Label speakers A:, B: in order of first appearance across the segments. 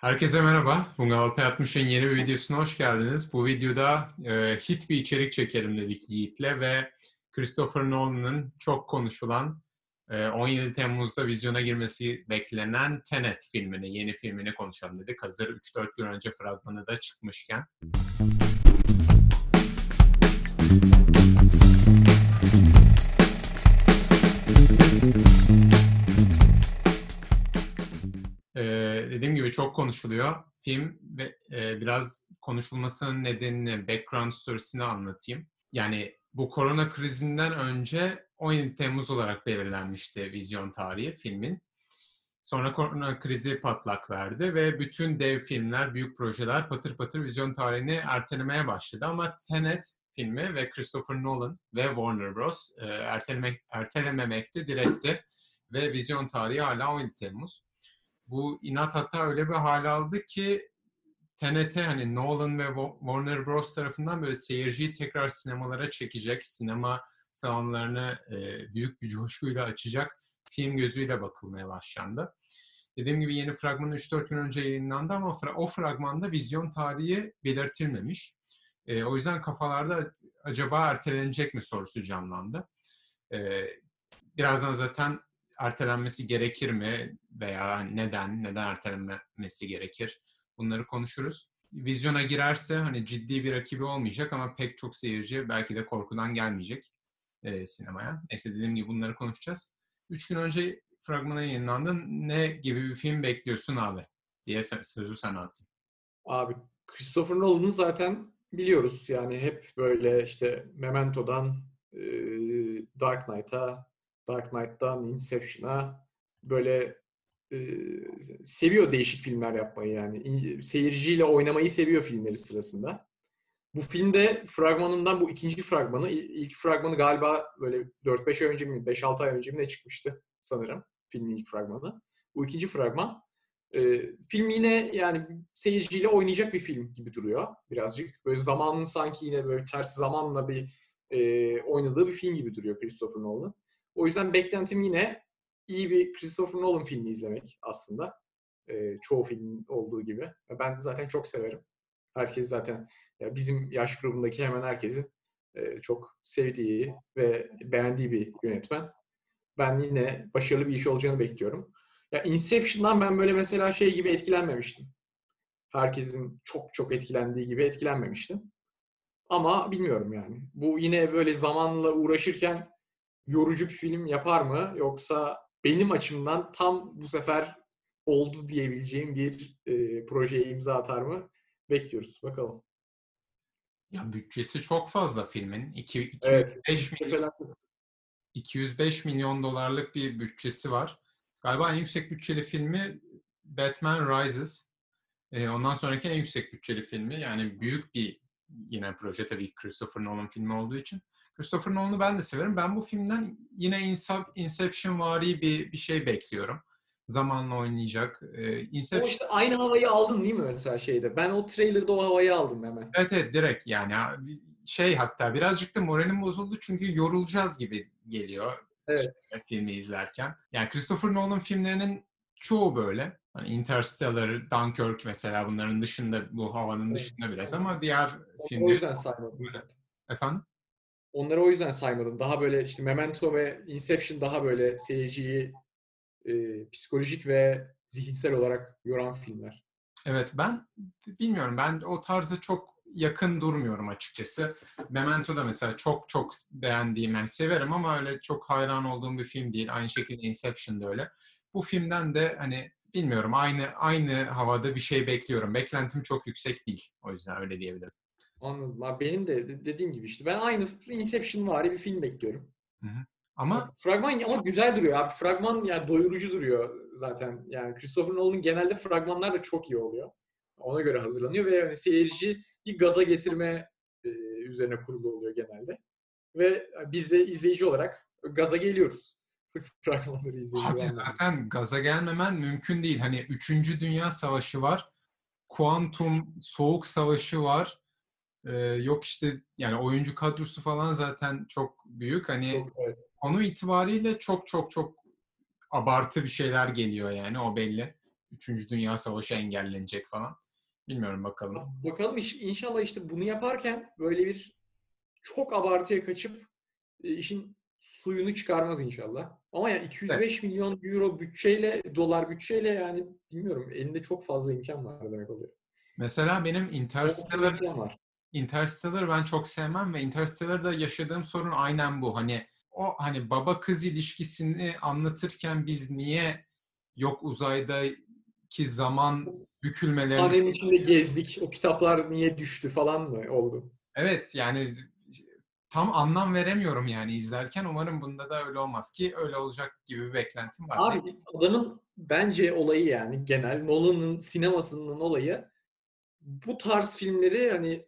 A: Herkese merhaba. Bungalov P60'ın yeni bir videosuna hoş geldiniz. Bu videoda e, hit bir içerik çekelim dedik Yiğit'le ve Christopher Nolan'ın çok konuşulan e, 17 Temmuz'da vizyona girmesi beklenen Tenet filmini, yeni filmini konuşalım dedik. Hazır 3-4 gün önce fragmanı da çıkmışken. Ee, gibi çok konuşuluyor. Film ve e, biraz konuşulmasının nedenini, background storiesini anlatayım. Yani bu korona krizinden önce 17 Temmuz olarak belirlenmişti vizyon tarihi filmin. Sonra korona krizi patlak verdi ve bütün dev filmler, büyük projeler patır patır vizyon tarihini ertelemeye başladı. Ama Tenet filmi ve Christopher Nolan ve Warner Bros. E, ertelemek, ertelememekte diretti ve vizyon tarihi hala 17 Temmuz bu inat hatta öyle bir hal aldı ki TNT hani Nolan ve Warner Bros tarafından böyle seyirciyi tekrar sinemalara çekecek, sinema salonlarını e, büyük bir coşkuyla açacak film gözüyle bakılmaya başlandı. Dediğim gibi yeni fragman 3-4 gün önce yayınlandı ama o fragmanda vizyon tarihi belirtilmemiş. E, o yüzden kafalarda acaba ertelenecek mi sorusu canlandı. E, birazdan zaten ertelenmesi gerekir mi veya neden, neden ertelenmesi gerekir bunları konuşuruz. Vizyona girerse hani ciddi bir rakibi olmayacak ama pek çok seyirci belki de korkudan gelmeyecek e, sinemaya. Neyse dediğim gibi bunları konuşacağız. Üç gün önce fragmana yayınlandı. Ne gibi bir film bekliyorsun abi? diye sözü sana atayım.
B: Abi Christopher Nolan'ı zaten biliyoruz. Yani hep böyle işte Memento'dan e, Dark Knight'a Dark Knight'tan Inception'a böyle e, seviyor değişik filmler yapmayı yani. Seyirciyle oynamayı seviyor filmleri sırasında. Bu filmde fragmanından bu ikinci fragmanı, ilk fragmanı galiba böyle 4-5 ay önce mi, 5-6 ay önce mi ne çıkmıştı sanırım filmin ilk fragmanı. Bu ikinci fragman e, film yine yani seyirciyle oynayacak bir film gibi duruyor birazcık. Böyle zamanın sanki yine böyle ters zamanla bir e, oynadığı bir film gibi duruyor Christopher Nolan. O yüzden beklentim yine iyi bir Christopher Nolan filmi izlemek aslında. E, çoğu film olduğu gibi. Ben zaten çok severim. Herkes zaten ya bizim yaş grubundaki hemen herkesin e, çok sevdiği ve beğendiği bir yönetmen. Ben yine başarılı bir iş olacağını bekliyorum. Ya Inception'dan ben böyle mesela şey gibi etkilenmemiştim. Herkesin çok çok etkilendiği gibi etkilenmemiştim. Ama bilmiyorum yani. Bu yine böyle zamanla uğraşırken yorucu bir film yapar mı? Yoksa benim açımdan tam bu sefer oldu diyebileceğim bir e, projeye imza atar mı? Bekliyoruz. Bakalım.
A: Ya bütçesi çok fazla filmin. 2, 205,
B: evet,
A: milyon, 205 milyon dolarlık bir bütçesi var. Galiba en yüksek bütçeli filmi Batman Rises. Ee, ondan sonraki en yüksek bütçeli filmi. Yani büyük bir yine proje tabii Christopher Nolan filmi olduğu için. Christopher Nolan'ı ben de severim. Ben bu filmden yine Inception vari bir, bir şey bekliyorum. Zamanla oynayacak. Ee,
B: Inception... O işte aynı havayı aldın değil mi mesela şeyde? Ben o trailer'da o havayı aldım hemen.
A: Evet evet direkt yani. Şey hatta birazcık da moralim bozuldu çünkü yorulacağız gibi geliyor.
B: Evet.
A: Filmi izlerken. Yani Christopher Nolan filmlerinin çoğu böyle. Hani Interstellar, Dunkirk mesela bunların dışında bu havanın dışında biraz ama diğer filmler... O
B: yüzden saymadım.
A: Efendim?
B: Onları o yüzden saymadım. Daha böyle işte Memento ve Inception daha böyle seyirciyi e, psikolojik ve zihinsel olarak yoran filmler.
A: Evet ben bilmiyorum ben o tarza çok yakın durmuyorum açıkçası. Memento da mesela çok çok beğendiğim yani severim ama öyle çok hayran olduğum bir film değil. Aynı şekilde Inception da öyle. Bu filmden de hani bilmiyorum aynı aynı havada bir şey bekliyorum. Beklentim çok yüksek değil. O yüzden öyle diyebilirim.
B: Anladım. Abi benim de dediğim gibi işte ben aynı Inception vari bir film bekliyorum.
A: Hı hı. Ama
B: fragman ama güzel duruyor abi. Fragman yani doyurucu duruyor zaten. Yani Christopher Nolan'ın genelde fragmanlar da çok iyi oluyor. Ona göre hazırlanıyor ve yani seyirciyi gaza getirme üzerine kurulu oluyor genelde. Ve biz de izleyici olarak gaza geliyoruz. Fragmanları izleyince.
A: Abi zaten gaza gelmemen mümkün değil. Hani 3. Dünya Savaşı var. Kuantum Soğuk Savaşı var. Ee, yok işte yani oyuncu kadrosu falan zaten çok büyük. Hani çok, evet. konu itibariyle çok çok çok abartı bir şeyler geliyor yani o belli. Üçüncü Dünya Savaşı engellenecek falan. Bilmiyorum bakalım.
B: Bakalım inşallah işte bunu yaparken böyle bir çok abartıya kaçıp e, işin suyunu çıkarmaz inşallah. Ama yani 205 evet. milyon euro bütçeyle, dolar bütçeyle yani bilmiyorum elinde çok fazla imkan var demek oluyor.
A: Mesela benim Interstellar var. Interstellar ben çok sevmem ve Interstellar'da yaşadığım sorun aynen bu. Hani o hani baba kız ilişkisini anlatırken biz niye yok uzaydaki zaman bükülmeleri...
B: Hanem içinde gezdik. O kitaplar niye düştü falan mı oldu?
A: Evet yani tam anlam veremiyorum yani izlerken. Umarım bunda da öyle olmaz ki öyle olacak gibi bir beklentim var.
B: Abi adamın bence olayı yani genel Nolan'ın sinemasının olayı bu tarz filmleri hani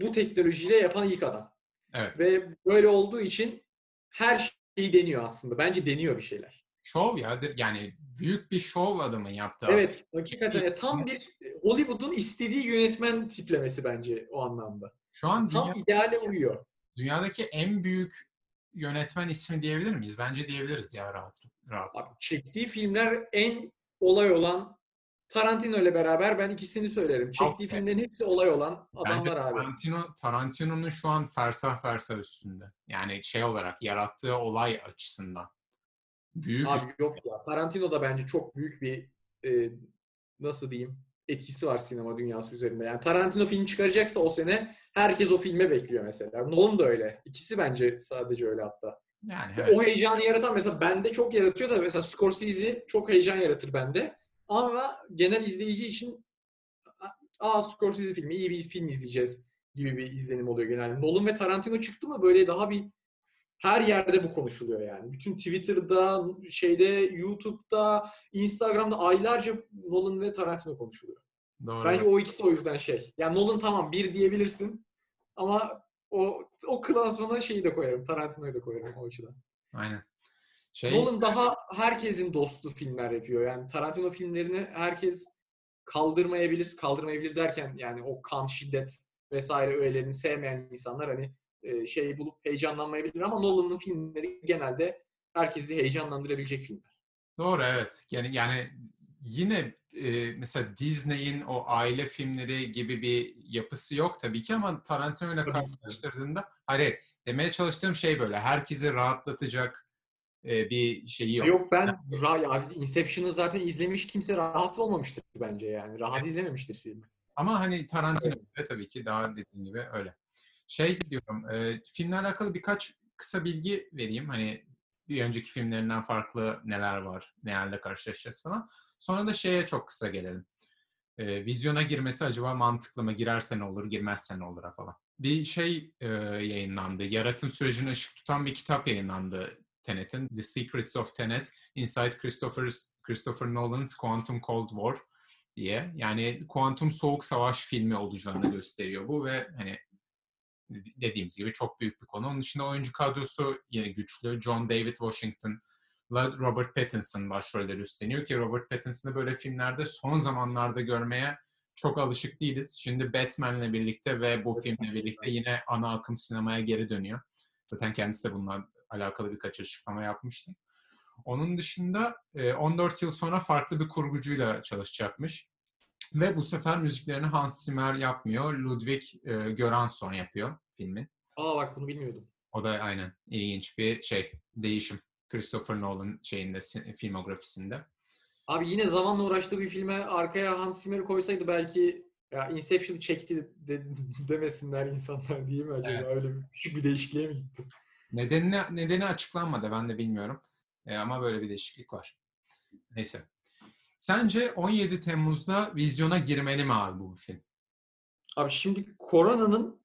B: bu teknolojiyle yapan ilk adam.
A: Evet.
B: Ve böyle olduğu için her şeyi deniyor aslında. Bence deniyor bir şeyler.
A: Şov ya. Yani büyük bir şov adamın yaptığı
B: Evet. Aslında. Hakikaten. Bir, tam bir Hollywood'un istediği yönetmen tiplemesi bence o anlamda.
A: Şu an
B: tam dünya, ideale uyuyor.
A: Dünyadaki en büyük yönetmen ismi diyebilir miyiz? Bence diyebiliriz ya rahat rahat.
B: Abi, çektiği filmler en olay olan Tarantino ile beraber ben ikisini söylerim. Çektiği okay. filmlerin hepsi olay olan adamlar abi.
A: Tarantino, Tarantino'nun şu an fersah fersah üstünde. Yani şey olarak yarattığı olay açısından.
B: Büyük abi üstünde. yok ya. Tarantino da bence çok büyük bir e, nasıl diyeyim etkisi var sinema dünyası üzerinde. Yani Tarantino film çıkaracaksa o sene herkes o filme bekliyor mesela. Nolan da öyle. İkisi bence sadece öyle hatta.
A: Yani evet.
B: O heyecanı yaratan mesela bende çok yaratıyor da mesela Scorsese çok heyecan yaratır bende. Ama genel izleyici için aa Scorsese filmi iyi bir film izleyeceğiz gibi bir izlenim oluyor genelde. Nolan ve Tarantino çıktı mı böyle daha bir her yerde bu konuşuluyor yani. Bütün Twitter'da, şeyde, YouTube'da, Instagram'da aylarca Nolan ve Tarantino konuşuluyor. Doğru. Bence o ikisi o yüzden şey. Yani Nolan tamam bir diyebilirsin ama o o klasmana şeyi de koyarım. Tarantino'yu da koyarım o açıdan.
A: Aynen.
B: Şey... Nolan daha herkesin dostu filmler yapıyor. Yani Tarantino filmlerini herkes kaldırmayabilir. Kaldırmayabilir derken yani o kan, şiddet vesaire öğelerini sevmeyen insanlar hani e, şey bulup heyecanlanmayabilir ama Nolan'ın filmleri genelde herkesi heyecanlandırabilecek filmler.
A: Doğru evet. Yani yani yine e, mesela Disney'in o aile filmleri gibi bir yapısı yok tabii ki ama Tarantino ile karşılaştırdığında hayır demeye çalıştığım şey böyle herkesi rahatlatacak e, bir şeyi yok.
B: Yok ben abi Inception'ı zaten izlemiş kimse rahat olmamıştır bence yani. Rahat evet. izlememiştir filmi.
A: Ama hani Tarantino evet. tabii ki daha dediğim gibi öyle. Şey diyorum, e, filmle alakalı birkaç kısa bilgi vereyim. Hani bir önceki filmlerinden farklı neler var, nelerle karşılaşacağız falan. Sonra da şeye çok kısa gelelim. E, vizyona girmesi acaba mantıklı mı? Girerse ne olur, girmezse ne olur falan. Bir şey e, yayınlandı. Yaratım sürecini ışık tutan bir kitap yayınlandı Tenet'in The Secrets of Tenet Inside Christopher, Christopher Nolan's Quantum Cold War diye. Yani kuantum soğuk savaş filmi olacağını gösteriyor bu ve hani dediğimiz gibi çok büyük bir konu. Onun dışında oyuncu kadrosu yine güçlü. John David Washington, Robert Pattinson başrolleri üstleniyor ki Robert Pattinson'ı böyle filmlerde son zamanlarda görmeye çok alışık değiliz. Şimdi Batman'le birlikte ve bu filmle birlikte yine ana akım sinemaya geri dönüyor. Zaten kendisi de bunlar alakalı birkaç açıklama yapmıştım. Onun dışında 14 e, yıl sonra farklı bir kurgucuyla çalışacakmış. Ve bu sefer müziklerini Hans Zimmer yapmıyor. Ludwig e, Göransson yapıyor filmi.
B: Aa bak bunu bilmiyordum.
A: O da aynen ilginç bir şey, değişim. Christopher Nolan şeyinde, filmografisinde.
B: Abi yine zamanla uğraştığı bir filme arkaya Hans Zimmer'i koysaydı belki ya Inception çekti de, demesinler insanlar diye mi acaba? Evet. Öyle bir küçük bir değişikliğe mi gitti?
A: Nedeni, nedeni açıklanmadı ben de bilmiyorum. E, ama böyle bir değişiklik var. Neyse. Sence 17 Temmuz'da vizyona girmeli mi abi bu film?
B: Abi şimdi koronanın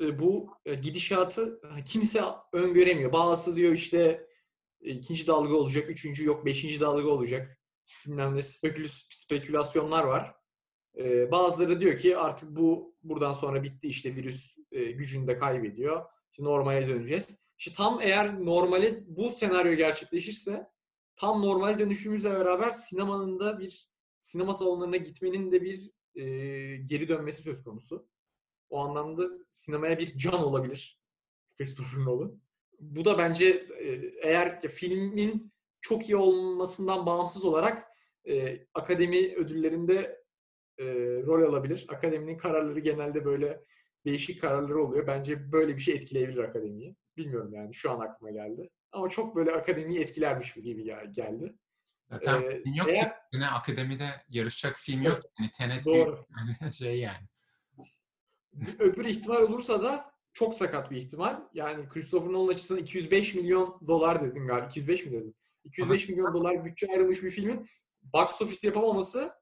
B: e, bu e, gidişatı kimse öngöremiyor. Bazısı diyor işte e, ikinci dalga olacak, üçüncü yok, beşinci dalga olacak. Bilmem ne spekül spekülasyonlar var. bazıları diyor ki artık bu buradan sonra bitti işte virüs gücünü de kaybediyor. İşte normale döneceğiz. İşte tam eğer normali bu senaryo gerçekleşirse tam normal dönüşümüzle beraber sinemanın da bir sinema salonlarına gitmenin de bir e, geri dönmesi söz konusu. O anlamda sinemaya bir can olabilir Christopher Nolan. Bu da bence eğer filmin çok iyi olmasından bağımsız olarak e, akademi ödüllerinde e, rol alabilir. Akademinin kararları genelde böyle değişik kararları oluyor. Bence böyle bir şey etkileyebilir akademiyi. Bilmiyorum yani şu an aklıma geldi. Ama çok böyle akademiyi etkilermiş gibi gel- geldi.
A: Zaten
B: Ee,
A: yok
B: eğer-
A: ki. Yine akademide yarışacak film yok. Yani Tenet
B: Doğru.
A: bir şey yani.
B: Bir öbür ihtimal olursa da çok sakat bir ihtimal. Yani Christopher Nolan açısından 205 milyon dolar dedin galiba. 205 mi dedin? 205 milyon dolar bütçe ayrılmış bir filmin box office yapamaması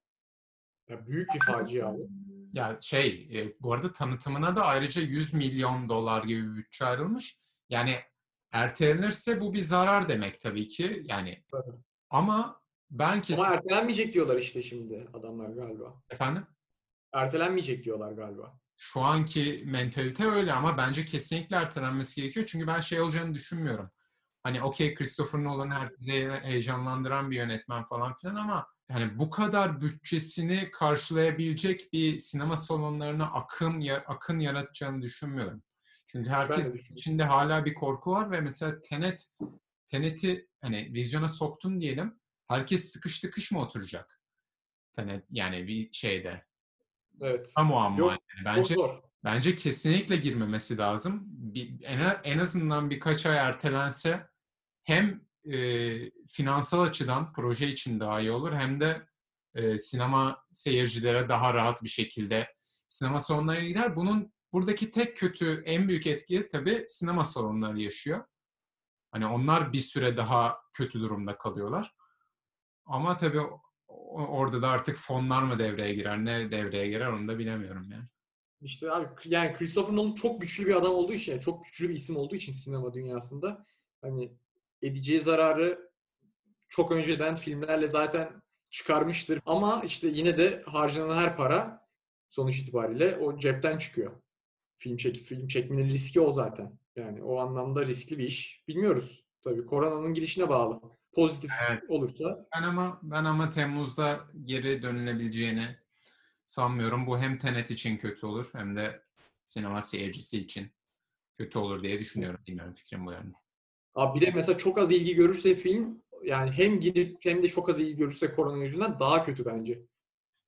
B: ya büyük bir facia abi.
A: Ya şey, e, bu arada tanıtımına da ayrıca 100 milyon dolar gibi bir bütçe ayrılmış. Yani ertelenirse bu bir zarar demek tabii ki. Yani
B: Tabii.
A: ama ben kesin
B: Ama ertelenmeyecek diyorlar işte şimdi adamlar galiba.
A: efendim
B: Ertelenmeyecek diyorlar galiba.
A: şu anki mentalite öyle ama bence kesinlikle ertelenmesi gerekiyor. Çünkü ben şey olacağını düşünmüyorum. Hani okey Christopher Nolan herkese heyecanlandıran bir yönetmen falan filan ama hani bu kadar bütçesini karşılayabilecek bir sinema salonlarına akım akın yaratacağını düşünmüyorum. Çünkü herkes içinde hala bir korku var ve mesela Tenet Tenet'i hani vizyona soktun diyelim. Herkes sıkış tıkış mı oturacak? Tenet yani bir şeyde.
B: Evet.
A: Tam o an
B: Yok,
A: yani. Bence
B: zor.
A: Bence kesinlikle girmemesi lazım. Bir, en, en azından birkaç ay ertelense hem e, finansal açıdan proje için daha iyi olur hem de e, sinema seyircilere daha rahat bir şekilde sinema salonlarına gider. Bunun buradaki tek kötü, en büyük etki tabii sinema salonları yaşıyor. Hani onlar bir süre daha kötü durumda kalıyorlar. Ama tabii orada da artık fonlar mı devreye girer, ne devreye girer onu da bilemiyorum yani.
B: İşte abi yani Christopher Nolan çok güçlü bir adam olduğu için, çok güçlü bir isim olduğu için sinema dünyasında hani edeceği zararı çok önceden filmlerle zaten çıkarmıştır. Ama işte yine de harcanan her para sonuç itibariyle o cepten çıkıyor. Film çek film çekmenin riski o zaten. Yani o anlamda riskli bir iş. Bilmiyoruz. Tabii koronanın gidişine bağlı. Pozitif
A: Evet.
B: olursa
A: Ben ama ben ama Temmuz'da geri dönülebileceğini sanmıyorum. Bu hem Tenet için kötü olur hem de sinema seyircisi için kötü olur diye düşünüyorum. Bilmiyorum fikrim bu yönde.
B: Abi bir de mesela çok az ilgi görürse film yani hem gidip hem de çok az ilgi görürse korona yüzünden daha kötü bence.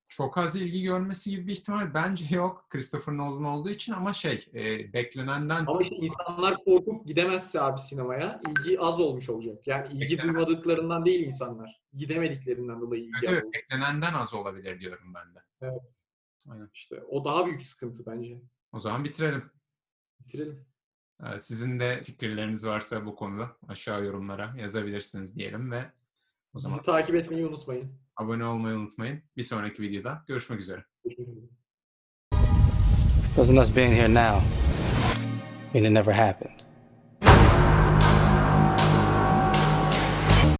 A: Çok az ilgi görmesi gibi bir ihtimal bence yok. Christopher Nolan olduğu için ama şey e, beklenenden
B: Ama işte insanlar korkup gidemezse abi sinemaya ilgi az olmuş olacak. Yani ilgi
A: Beklenen-
B: duymadıklarından değil insanlar. Gidemediklerinden dolayı ilgi az
A: evet,
B: olacak.
A: beklenenden az olabilir diyorum ben de.
B: Evet.
A: Aynen.
B: İşte o daha büyük sıkıntı bence.
A: O zaman bitirelim.
B: Bitirelim.
A: Ee, Sizin de fikirleriniz varsa bu konuda aşağı yorumlara yazabilirsiniz diyelim ve o zaman
B: Bizi takip etmeyi unutmayın.
A: Abone olmayı unutmayın. Bir sonraki videoda
B: görüşmek üzere.
C: Doesn't us being here now mean it never happened?